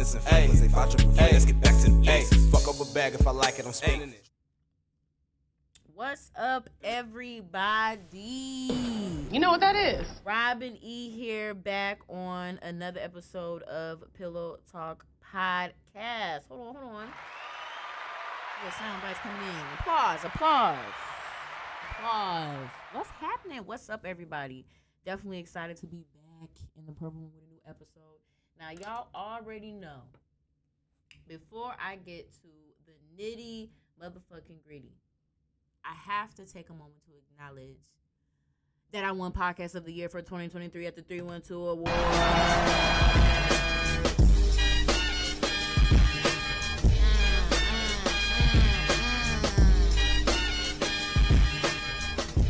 hundreds and flames. They fight triple play, let's get back to the basics. Fuck up a bag if I like it, I'm spinning it. What's up, everybody? You know what that is? Robin E here, back on another episode of Pillow Talk Podcast. Hold on, hold on. Yeah, sound bites coming in. Applause, applause, applause. What's happening? What's up, everybody? Definitely excited to be back in the purple room with a new episode. Now, y'all already know. Before I get to the nitty motherfucking gritty, I have to take a moment to acknowledge that I won Podcast of the Year for 2023 at the 312 Awards. Mm, mm, mm,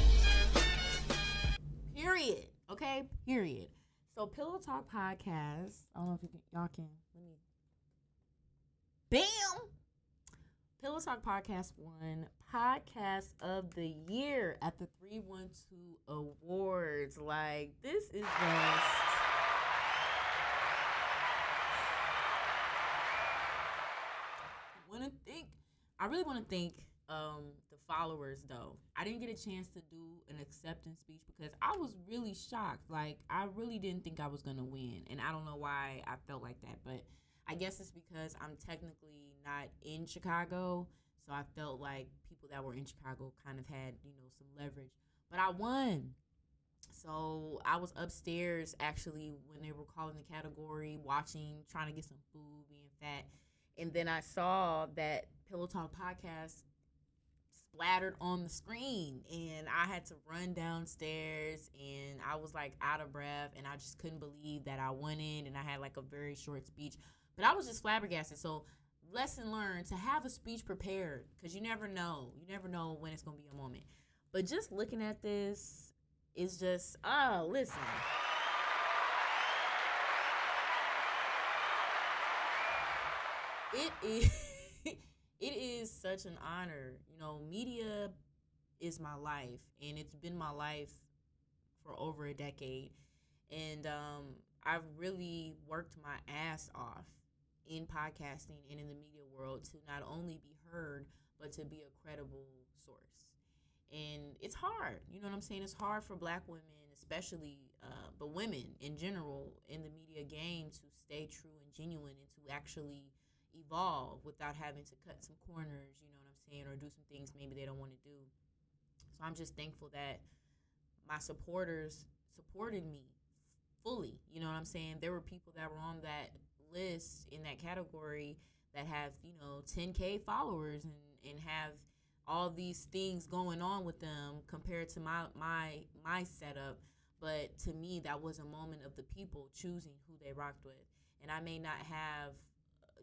Period. Okay? Period. So Pillow Talk Podcast. I don't know if you can, y'all can. Let me. Bam! Pillow Talk Podcast won Podcast of the Year at the 312 Awards. Like, this is just. I want to think. I really want to thank um, the followers, though. I didn't get a chance to do an acceptance speech because I was really shocked. Like, I really didn't think I was to win. And I don't know why I felt like that, but I guess it's because I'm technically not in Chicago, so I felt like people that were in Chicago kind of had, you know, some leverage. But I won. So I was upstairs actually when they were calling the category, watching, trying to get some food, being fat. And then I saw that Pillow Talk podcast splattered on the screen and I had to run downstairs and I was like out of breath and I just couldn't believe that I won it and I had like a very short speech. But I was just flabbergasted. So lesson learned to have a speech prepared because you never know. You never know when it's gonna be a moment. But just looking at this is just oh listen. It is it is such an honor. You know, media is my life and it's been my life for over a decade. And um I've really worked my ass off in podcasting and in the media world to not only be heard but to be a credible source and it's hard you know what i'm saying it's hard for black women especially uh, but women in general in the media game to stay true and genuine and to actually evolve without having to cut some corners you know what i'm saying or do some things maybe they don't want to do. So i'm just thankful that my supporters supported me fully you know what i'm saying? There were people that were on that list in that category that have you know 10k followers and and have all these things going on with them compared to my my my setup. But to me that was a moment of the people choosing who they rocked with. And i may not have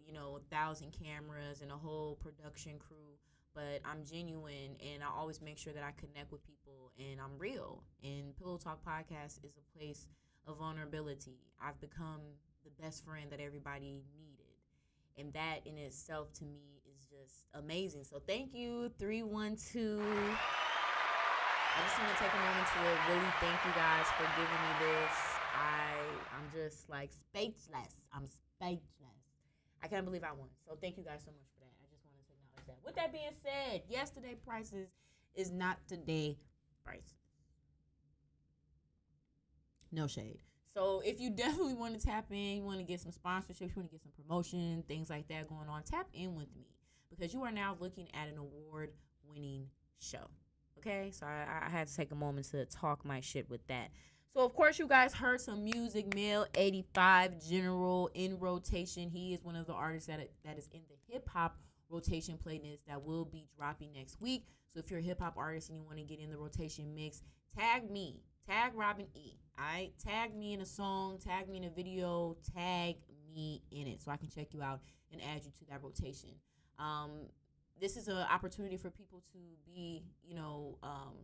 you know a thousand cameras and a whole production crew but i'm genuine and i always make sure that i connect with people and i'm real and pillow talk podcast is a place of vulnerability i've become the best friend that everybody needed. And that in itself to me is just amazing. So thank you, 312. I just want to take a moment to really thank you guys for giving me this. I I'm just like speechless. I'm speechless. I can't believe I won. So thank you guys so much for that. I just wanted to acknowledge that. With that being said, yesterday prices is not today prices. No shade. So if you definitely want to tap in, you want to get some sponsorships, you want to get some promotion, things like that going on, tap in with me because you are now looking at an award winning show. Okay, so I, I, had to take a moment to talk my shit with that. So of course you guys heard some music. Male 85 General in rotation. He is one of the artists that that is in the hip hop rotation playlist that will be dropping next week. So if you're a hip hop artist and you want to get in the rotation mix, tag me tag Robin E. All right, tag me in a song, tag me in a video, tag me in it so I can check you out and add you to that rotation. Um, this is an opportunity for people to be, you know, um,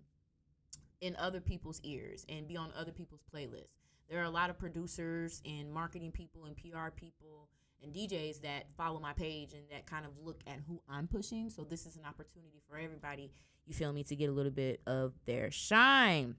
in other people's ears and be on other people's playlists. There are a lot of producers and marketing people and PR people and DJs that follow my page and that kind of look at who I'm pushing. So this is an opportunity for everybody, you feel me, to get a little bit of their shine.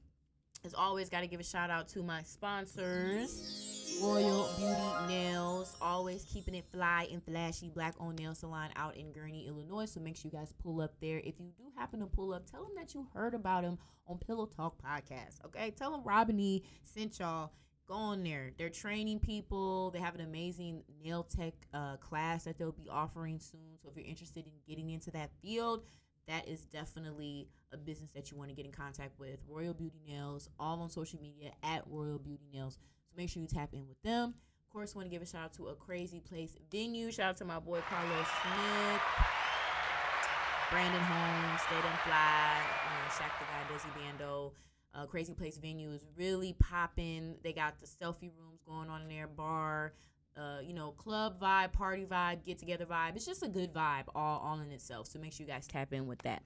As always, got to give a shout out to my sponsors. Royal Beauty Nails, always keeping it fly and flashy. Black owned nail salon out in Gurnee, Illinois. So make sure you guys pull up there. If you do happen to pull up, tell them that you heard about them on Pillow Talk Podcast. Okay, tell them Robin E sent y'all. Go on there. They're training people. They have an amazing nail tech uh, class that they'll be offering soon. So if you're interested in getting into that field, that is definitely a business that you want to get in contact with. Royal Beauty Nails, all on social media at Royal Beauty Nails. So make sure you tap in with them. Of course, want to give a shout out to a crazy place venue. Shout out to my boy Carlos Smith, Brandon Holmes, Stay Them Fly, you know, Shaq the Guy, Desi Bando. Uh, crazy Place venue is really popping. They got the selfie rooms going on in their bar, uh, you know, club vibe, party vibe, get together vibe. It's just a good vibe all, all in itself. So make sure you guys tap in with that.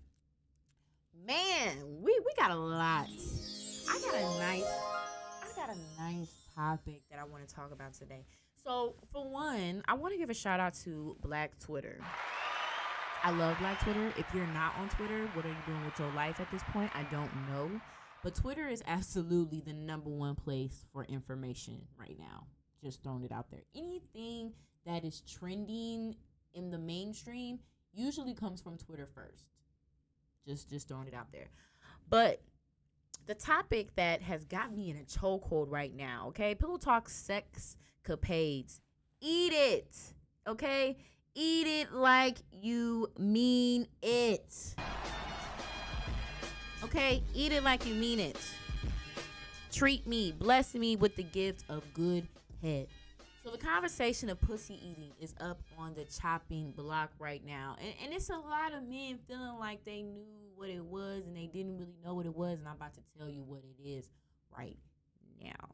Man, we, we got a lot. I got a nice, I got a nice topic that I want to talk about today. So for one, I want to give a shout out to Black Twitter. I love Black Twitter. If you're not on Twitter, what are you doing with your life at this point? I don't know. But Twitter is absolutely the number one place for information right now. Just throwing it out there. Anything that is trending in the mainstream usually comes from Twitter first. Just just throwing it out there. But the topic that has got me in a chokehold right now, okay? Pillow talk sex capades. Eat it. Okay? Eat it like you mean it. Okay, eat it like you mean it. Treat me, bless me with the gift of good head. So the conversation of pussy eating is up on the chopping block right now. And, and it's a lot of men feeling like they knew what it was and they didn't really know what it was. And I'm about to tell you what it is right now.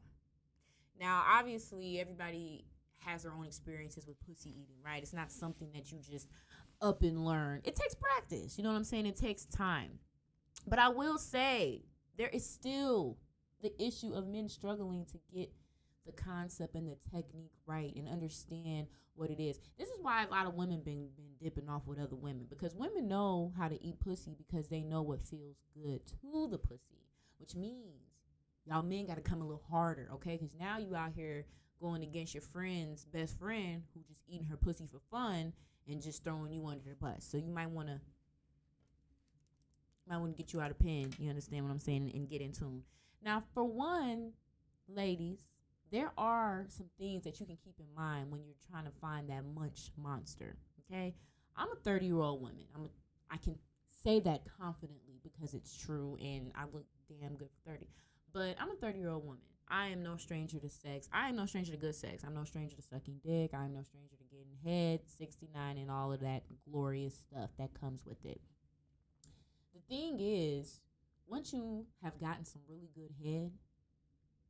Now, obviously, everybody has their own experiences with pussy eating, right? It's not something that you just up and learn. It takes practice. You know what I'm saying? It takes time. But I will say there is still the issue of men struggling to get the concept and the technique right and understand what it is. This is why a lot of women been been dipping off with other women because women know how to eat pussy because they know what feels good to the pussy, which means y'all men got to come a little harder, okay? Because now you out here going against your friend's best friend who just eating her pussy for fun and just throwing you under the bus. So you might want to might want to get you out of pen. You understand what I'm saying? And get in tune. Now, for one, ladies, there are some things that you can keep in mind when you're trying to find that munch monster. Okay, I'm a 30 year old woman. I'm a, I can say that confidently because it's true, and I look damn good for 30. But I'm a 30 year old woman. I am no stranger to sex. I am no stranger to good sex. I'm no stranger to sucking dick. I am no stranger to getting head, 69, and all of that glorious stuff that comes with it the thing is, once you have gotten some really good head,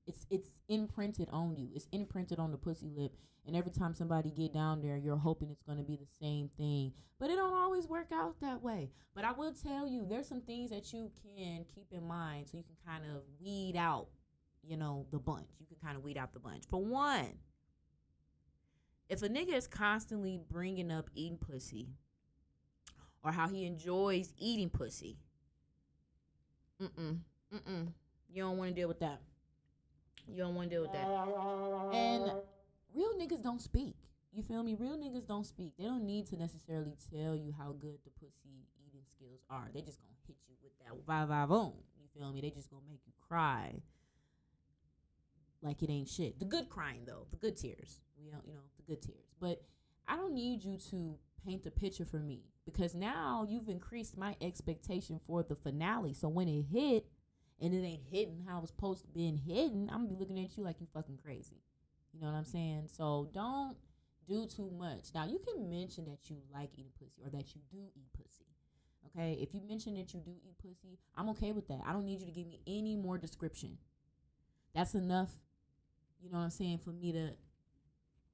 it's it's imprinted on you. It's imprinted on the pussy lip, and every time somebody get down there, you're hoping it's gonna be the same thing. But it don't always work out that way. But I will tell you, there's some things that you can keep in mind so you can kind of weed out, you know, the bunch. You can kind of weed out the bunch. For one, if a nigga is constantly bringing up eating pussy, or how he enjoys eating pussy. Mm-mm. Mm-mm. You don't want to deal with that. You don't want to deal with that. And real niggas don't speak. You feel me? Real niggas don't speak. They don't need to necessarily tell you how good the pussy eating skills are. They just gonna hit you with that vibe vibe boom. You feel me? They just gonna make you cry like it ain't shit. The good crying though, the good tears. We don't, you know, the good tears. But I don't need you to paint a picture for me because now you've increased my expectation for the finale. So when it hit and it ain't hitting how it's supposed to be hidden, I'm gonna be looking at you like you fucking crazy. You know what I'm saying? So don't do too much. Now you can mention that you like eating pussy or that you do eat pussy. Okay? If you mention that you do eat pussy, I'm okay with that. I don't need you to give me any more description. That's enough, you know what I'm saying, for me to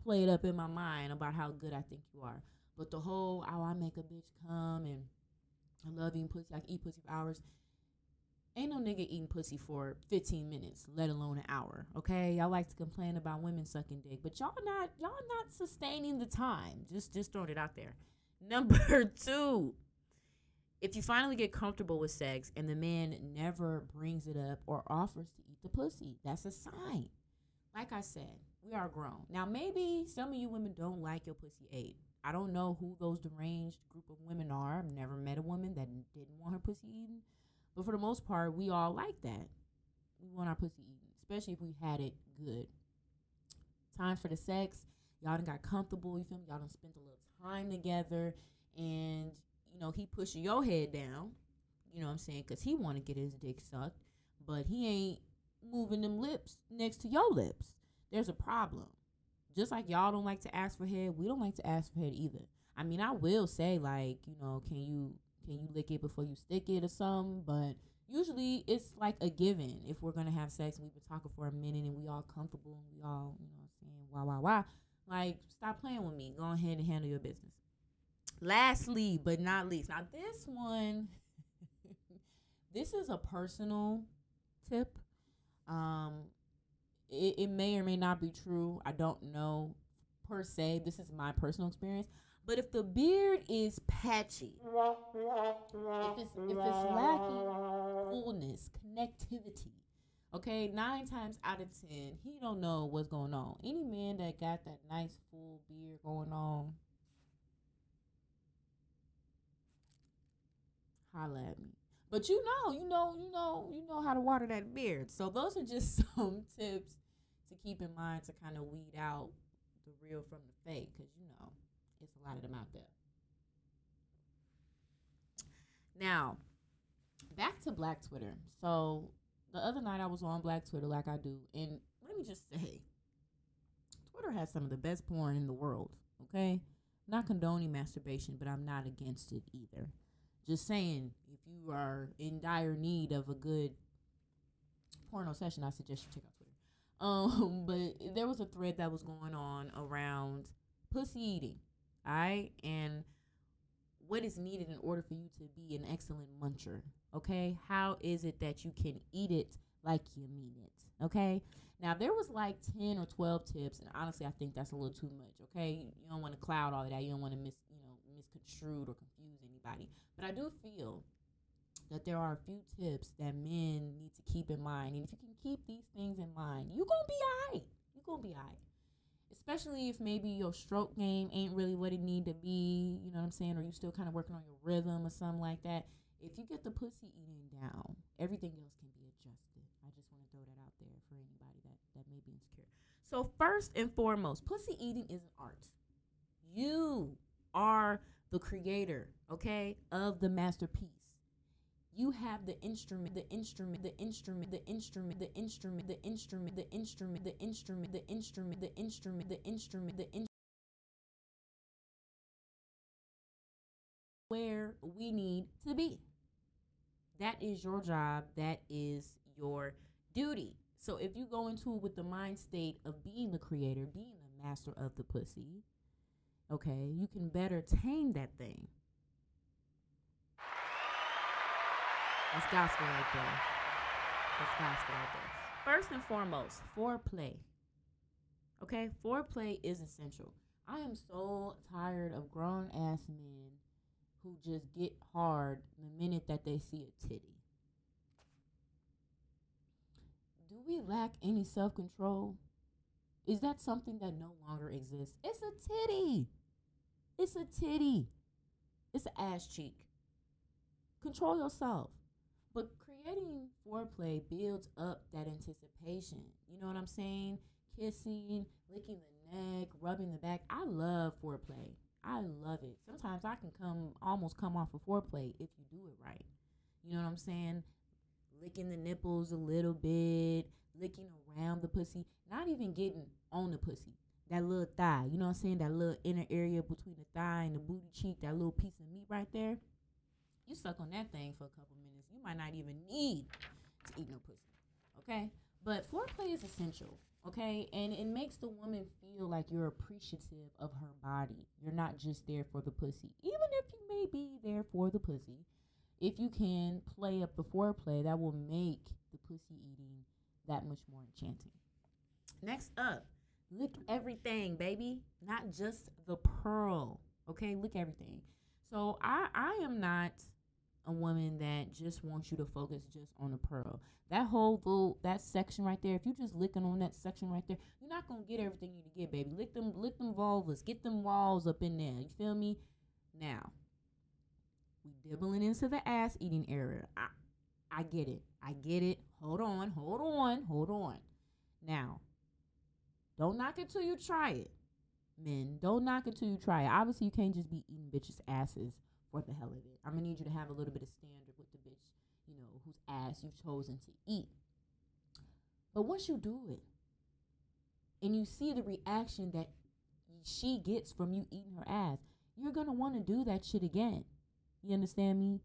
play it up in my mind about how good I think you are. But the whole, oh, I make a bitch come and I love eating pussy, I can eat pussy for hours. Ain't no nigga eating pussy for 15 minutes, let alone an hour. Okay, y'all like to complain about women sucking dick, but y'all not y'all not sustaining the time. Just just throwing it out there. Number two, if you finally get comfortable with sex and the man never brings it up or offers to eat the pussy, that's a sign. Like I said, we are grown. Now, maybe some of you women don't like your pussy ate. I don't know who those deranged group of women are. I've never met a woman that didn't want her pussy eaten. But for the most part, we all like that. We want our pussy eaten, especially if we had it good. Time for the sex. Y'all done got comfortable. You feel me? Y'all done spent a little time together. And, you know, he pushing your head down. You know what I'm saying? Because he want to get his dick sucked. But he ain't moving them lips next to your lips. There's a problem just like y'all don't like to ask for head, we don't like to ask for head either. I mean, I will say like, you know, can you can you lick it before you stick it or something? But usually it's like a given. If we're gonna have sex and we've been talking for a minute and we all comfortable and we all, you know, saying wah wah wah, like stop playing with me. Go ahead and handle your business. Lastly, but not least, now this one, this is a personal tip. Um, it, it may or may not be true. I don't know per se. This is my personal experience. But if the beard is patchy, if it's, if it's lacking fullness, connectivity, okay, nine times out of ten, he don't know what's going on. Any man that got that nice full beard going on, holla at me. But you know, you know, you know, you know how to water that beard. So those are just some tips to keep in mind to kind of weed out the real from the fake because you know it's a lot of them out there. Now, back to Black Twitter. So the other night I was on Black Twitter like I do, and let me just say, Twitter has some of the best porn in the world. Okay, not condoning masturbation, but I'm not against it either. Just saying, if you are in dire need of a good porno session, I suggest you check out Twitter. Um, but there was a thread that was going on around pussy eating, right, and what is needed in order for you to be an excellent muncher. Okay, how is it that you can eat it like you mean it? Okay, now there was like ten or twelve tips, and honestly, I think that's a little too much. Okay, you don't want to cloud all of that. You don't want to mis you know misconstrued or confuse anybody. But I do feel that there are a few tips that men need to keep in mind. And if you can keep these things in mind, you're going to be all right. You're going to be all right. Especially if maybe your stroke game ain't really what it need to be, you know what I'm saying? Or you still kind of working on your rhythm or something like that. If you get the pussy eating down, everything else can be adjusted. I just want to throw that out there for anybody that, that may be insecure. So first and foremost, pussy eating is an art. You are the creator, okay, of the masterpiece you have the instrument, the instrument, the instrument, the instrument, the instrument, the instrument, the instrument, the instrument, the instrument, the instrument, the instrument, the instrument. Where we need to be. That is your job. That is your duty. So if you go into it with the mind state of being the creator, being the master of the pussy, okay, you can better tame that thing. That's gospel right there. That's gospel right there. First and foremost, foreplay. Okay, foreplay is essential. I am so tired of grown ass men who just get hard the minute that they see a titty. Do we lack any self control? Is that something that no longer exists? It's a titty. It's a titty. It's an ass cheek. Control yourself. But creating foreplay builds up that anticipation. You know what I'm saying? Kissing, licking the neck, rubbing the back. I love foreplay. I love it. Sometimes I can come almost come off of foreplay if you do it right. You know what I'm saying? Licking the nipples a little bit, licking around the pussy, not even getting on the pussy. That little thigh, you know what I'm saying? That little inner area between the thigh and the booty cheek, that little piece of meat right there. You suck on that thing for a couple minutes. You might not even need to eat no pussy. Okay? But foreplay is essential. Okay? And it makes the woman feel like you're appreciative of her body. You're not just there for the pussy. Even if you may be there for the pussy, if you can play up the foreplay, that will make the pussy eating that much more enchanting. Next up, lick everything, baby, not just the pearl. Okay, lick everything. So I I am not a woman that just wants you to focus just on the pearl. That whole little that section right there, if you just licking on that section right there, you're not gonna get everything you need to get, baby. Lick them, lick them vulvas, get them walls up in there. You feel me? Now, we dibbling into the ass eating area. I I get it. I get it. Hold on, hold on, hold on. Now, don't knock it till you try it. Men, don't knock it till you try it. Obviously, you can't just be eating bitches' asses for the hell of it. I'm gonna need you to have a little bit of standard with the bitch, you know, whose ass you've chosen to eat. But once you do it, and you see the reaction that she gets from you eating her ass, you're gonna want to do that shit again. You understand me?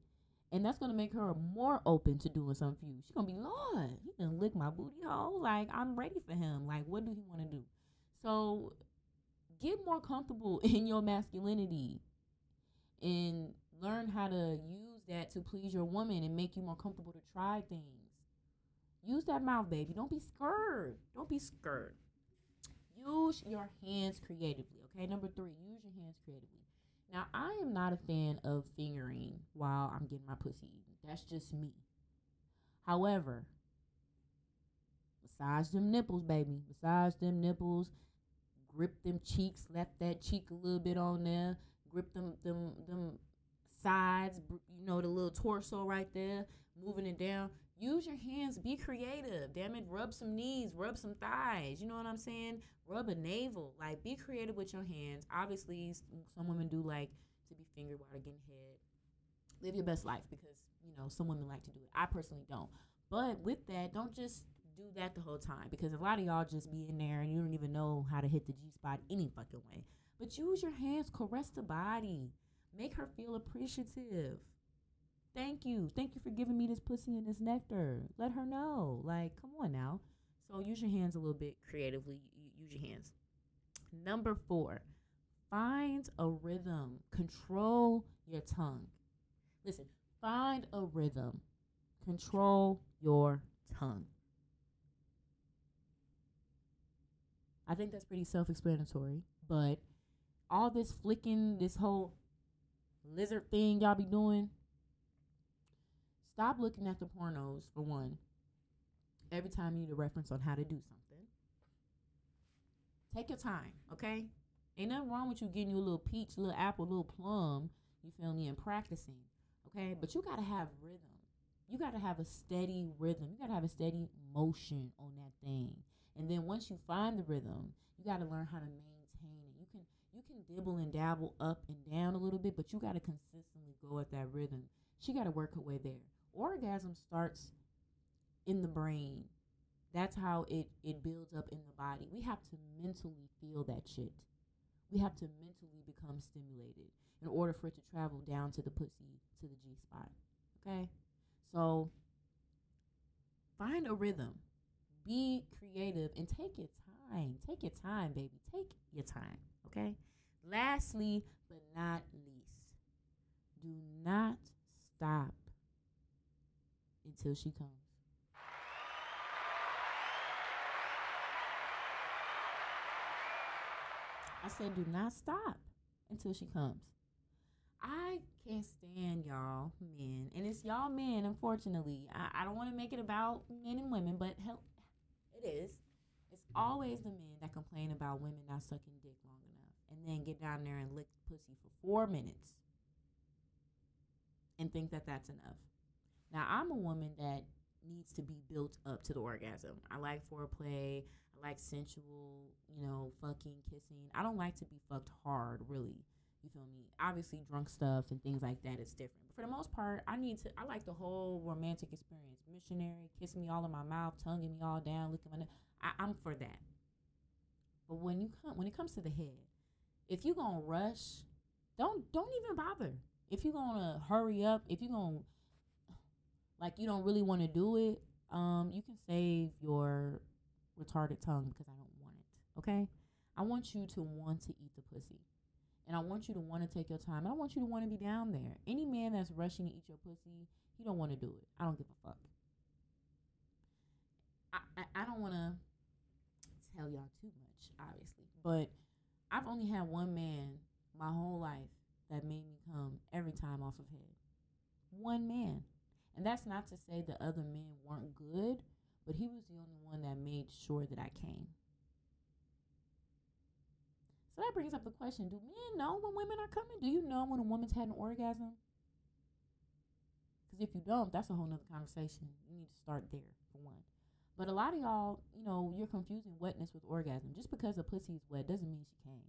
And that's gonna make her more open to doing something for you. She's gonna be, Lord, he gonna lick my booty hole. Like I'm ready for him. Like what do he want to do? So get more comfortable in your masculinity and learn how to use that to please your woman and make you more comfortable to try things. Use that mouth, baby. Don't be scared. Don't be scared. Use your hands creatively. Okay, number three, use your hands creatively. Now, I am not a fan of fingering while I'm getting my pussy eaten. That's just me. However, massage them nipples, baby. Massage them nipples. Grip them cheeks. Left that cheek a little bit on there. Grip them them them sides. You know the little torso right there. Moving it down. Use your hands. Be creative. Damn it. Rub some knees. Rub some thighs. You know what I'm saying? Rub a navel. Like, be creative with your hands. Obviously, some women do like to be fingered while they're getting head. Live your best life because, you know, some women like to do it. I personally don't. But with that, don't just do that the whole time because a lot of y'all just be in there and you don't even know how to hit the G spot any fucking way. But use your hands, caress the body, make her feel appreciative. Thank you. Thank you for giving me this pussy and this nectar. Let her know. Like, come on now. So use your hands a little bit creatively. Use your hands. Number four, find a rhythm. Control your tongue. Listen, find a rhythm. Control your tongue. I think that's pretty self explanatory, but all this flicking, this whole lizard thing y'all be doing, Stop looking at the pornos for one. Every time you need a reference on how to do something. Take your time, okay? Ain't nothing wrong with you getting you a little peach, little apple, little plum, you feel me, and practicing. Okay? But you gotta have rhythm. You gotta have a steady rhythm. You gotta have a steady motion on that thing. And then once you find the rhythm, you gotta learn how to maintain it. You can you can dibble and dabble up and down a little bit, but you gotta consistently go at that rhythm. She gotta work her way there orgasm starts in the brain. That's how it, it builds up in the body. We have to mentally feel that shit. We have to mentally become stimulated in order for it to travel down to the pussy, to the G spot. Okay? So find a rhythm. Be creative and take your time. Take your time, baby. Take your time. Okay? Lastly, but not least, do not stop until she comes. I said, do not stop until she comes. I can't stand y'all men, and it's y'all men. Unfortunately, I, I don't want to make it about men and women, but hell, it is. It's always the men that complain about women not sucking dick long and then get down there and lick pussy for four minutes, and think that that's enough. Now, I'm a woman that needs to be built up to the orgasm. I like foreplay. I like sensual, you know, fucking, kissing. I don't like to be fucked hard, really. You feel me? Obviously, drunk stuff and things like that is different. But for the most part, I need to. I like the whole romantic experience. Missionary, kissing me all in my mouth, tonguing me all down, looking my. I, I'm for that. But when you come, when it comes to the head, if you're gonna rush, don't don't even bother. If you're gonna hurry up, if you're gonna like you don't really want to do it, um, you can save your retarded tongue because I don't want it. Okay? I want you to want to eat the pussy. And I want you to want to take your time. And I want you to want to be down there. Any man that's rushing to eat your pussy, he don't want to do it. I don't give a fuck. I, I, I don't want to tell y'all too much, obviously. But I've only had one man my whole life that made me come every time off of head. One man. And that's not to say the other men weren't good, but he was the only one that made sure that I came. So that brings up the question do men know when women are coming? Do you know when a woman's had an orgasm? Because if you don't, that's a whole nother conversation. You need to start there, for one. But a lot of y'all, you know, you're confusing wetness with orgasm. Just because a pussy is wet doesn't mean she came.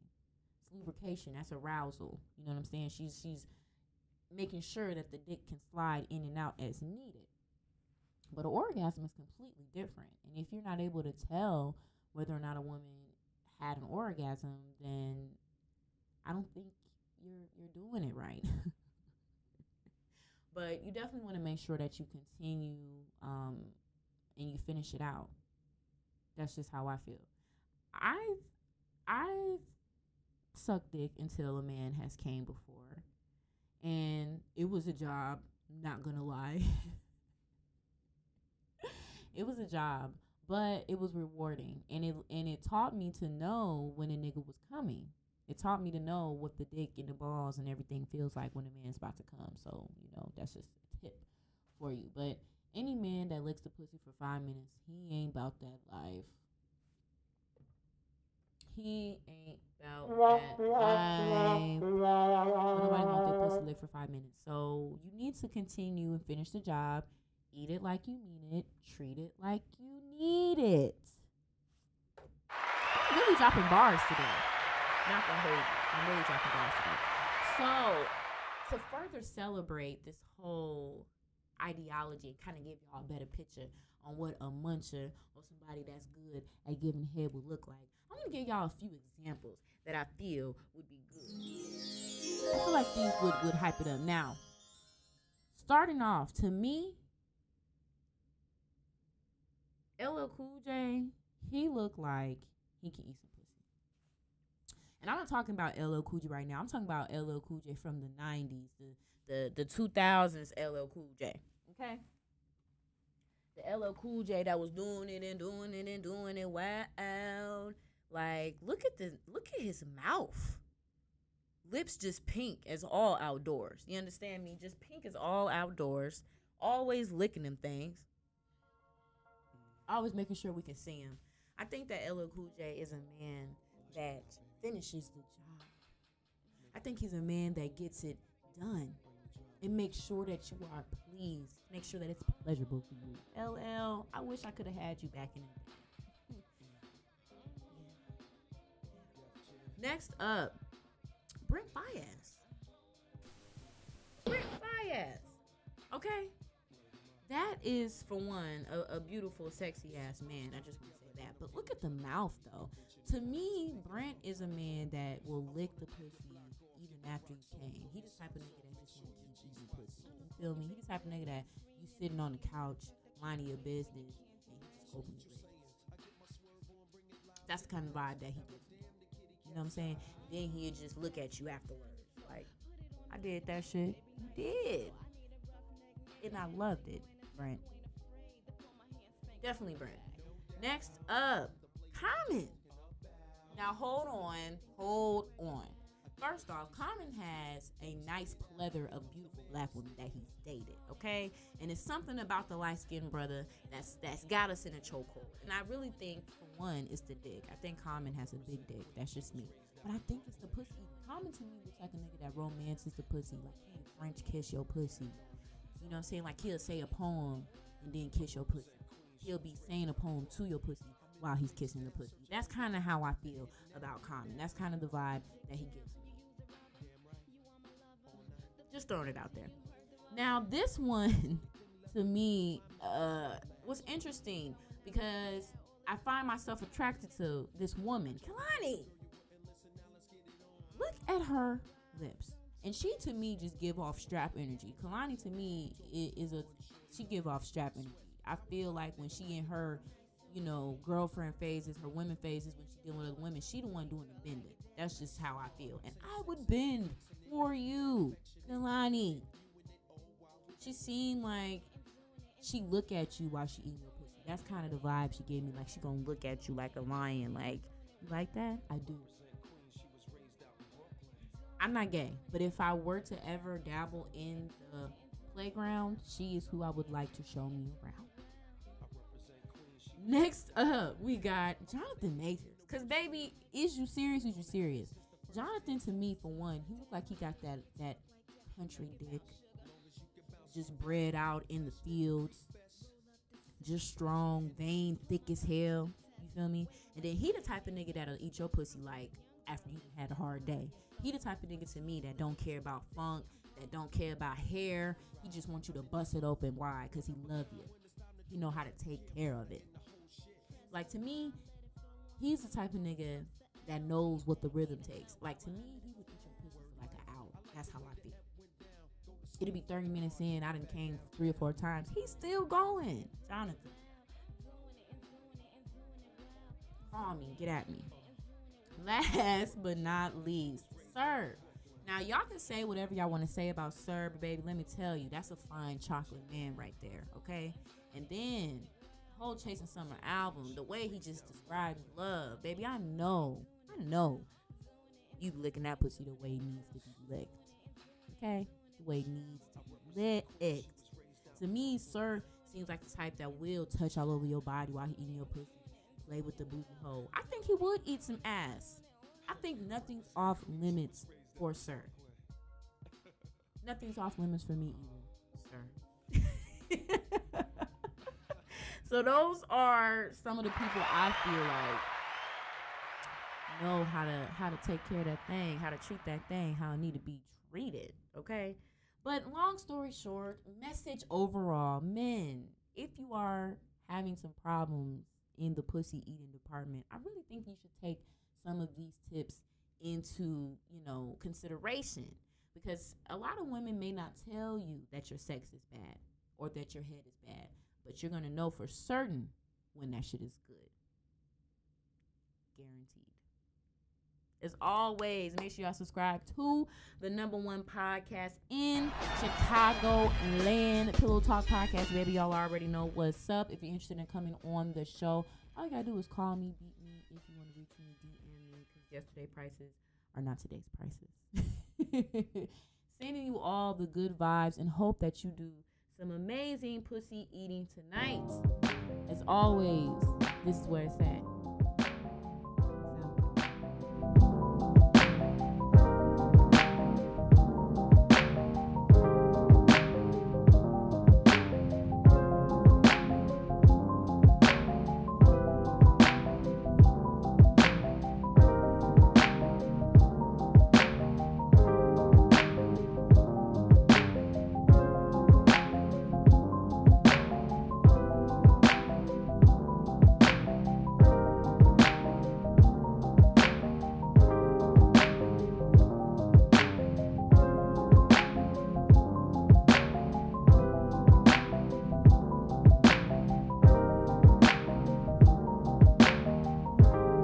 It's lubrication. That's arousal. You know what I'm saying? She's she's making sure that the dick can slide in and out as needed. But an orgasm is completely different. And if you're not able to tell whether or not a woman had an orgasm, then I don't think you're you're doing it right. but you definitely want to make sure that you continue um, and you finish it out. That's just how I feel. I've I've sucked dick until a man has came before, and it was a job. Not gonna lie, it was a job, but it was rewarding, and it and it taught me to know when a nigga was coming. It taught me to know what the dick and the balls and everything feels like when a man's about to come. So you know that's just a tip for you, but any man that licks the pussy for five minutes, he ain't about that life. He ain't about that life. Nobody wants their pussy licked for five minutes. So you need to continue and finish the job. Eat it like you mean it. Treat it like you need it. I'm really dropping bars today. Not gonna hold. I'm really dropping bars today. So to further celebrate this whole ideology and kind of give y'all a better picture on what a muncher or somebody that's good at giving head would look like. I'm gonna give y'all a few examples that I feel would be good. I feel like these would, would hype it up. Now, starting off, to me, LL Cool J, he looked like he can eat some pussy. And I'm not talking about LL Cool J right now. I'm talking about LL Cool J from the 90s, the the the 2000s LL Cool J. Okay. The LL Cool J that was doing it and doing it and doing it wild. Like, look at the look at his mouth. Lips just pink as all outdoors. You understand me? Just pink as all outdoors. Always licking them things. Always making sure we can see him. I think that LL Cool J is a man that finishes the job. I think he's a man that gets it done and make sure that you are pleased. Make sure that it's pleasurable for you. LL, I wish I could have had you back in the day. Next up, Brent Faiyaz. Brent Faiyaz. Okay. That is, for one, a, a beautiful, sexy ass man. I just want to say that. But look at the mouth, though. To me, Brent is a man that will lick the pussy even after you came. He the type of nigga that just to pussy. You feel me? He the type of nigga that you sitting on the couch, minding your business, and he just open his legs. That's the kind of vibe that he gives me. You know what I'm saying? Then he'd just look at you afterwards. Like, I did that shit. You did. And I loved it, Brent. Definitely Brent. Next up, Common. Now hold on, hold on. First off, Common has a nice plethora of beautiful black women that he's dated, okay? And it's something about the light skinned brother that's that's got us in a chokehold. And I really think, for one, it's the dick. I think Common has a big dick. That's just me. But I think it's the pussy. Common to me looks like a nigga that romances the pussy. Like French kiss your pussy. You know what I'm saying? Like he'll say a poem and then kiss your pussy. He'll be saying a poem to your pussy while he's kissing the pussy. That's kind of how I feel about Common. That's kind of the vibe that he gives. Just throwing it out there. Now, this one to me uh, was interesting because I find myself attracted to this woman, Kehlani. Look at her lips, and she to me just give off strap energy. Kehlani to me is a she give off strap energy. I feel like when she in her you know, girlfriend phases, her women phases when she dealing with other women. She the one doing the bending. That's just how I feel. And I would bend for you, Kehlani. She seemed like she look at you while she eating your pussy. That's kind of the vibe she gave me. Like she gonna look at you like a lion. Like, you like that? I do. I'm not gay, but if I were to ever dabble in the playground, she is who I would like to show me around. Next up, we got Jonathan Majors. Cause baby, is you serious? Is you serious? Jonathan, to me, for one, he looked like he got that that country dick, just bred out in the fields, just strong, vein, thick as hell. You feel me? And then he the type of nigga that'll eat your pussy like after you had a hard day. He the type of nigga to me that don't care about funk, that don't care about hair. He just wants you to bust it open wide because he love you. He know how to take care of it. Like to me, he's the type of nigga that knows what the rhythm takes. Like to me, he would eat your pussy for like an hour. That's how I feel. It'll be 30 minutes in. I done came three or four times. He's still going. Jonathan. Call me. Get at me. Last but not least, Sir. Now y'all can say whatever y'all want to say about Sir, but baby, let me tell you, that's a fine chocolate man right there, okay? And then whole Chasing Summer album, the way he just describes love, baby, I know, I know you licking that pussy the way it needs to be licked. Okay? The way it needs to be licked. To me, Sir seems like the type that will touch all over your body while he eating your pussy, play with the booty hole. I think he would eat some ass. I think nothing's off limits for Sir. Nothing's off limits for me either, Sir. so those are some of the people I feel like know how to how to take care of that thing, how to treat that thing, how it need to be treated. Okay. But long story short, message overall, men, if you are having some problems in the pussy eating department, I really think you should take some of these tips into, you know, consideration because a lot of women may not tell you that your sex is bad or that your head is bad, but you're to know for certain when that shit is good. Guaranteed. As always, make sure y'all subscribe to the number one podcast in Chicago land, Pillow Talk Podcast. Baby, y'all already know what's up. If you're interested in coming on the show, all you gotta do is call me, beat me. If you want to reach me, DM me, because yesterday prices are not today's prices. Sending you all the good vibes and hope that you do some amazing pussy eating tonight. As always, this is where it's at.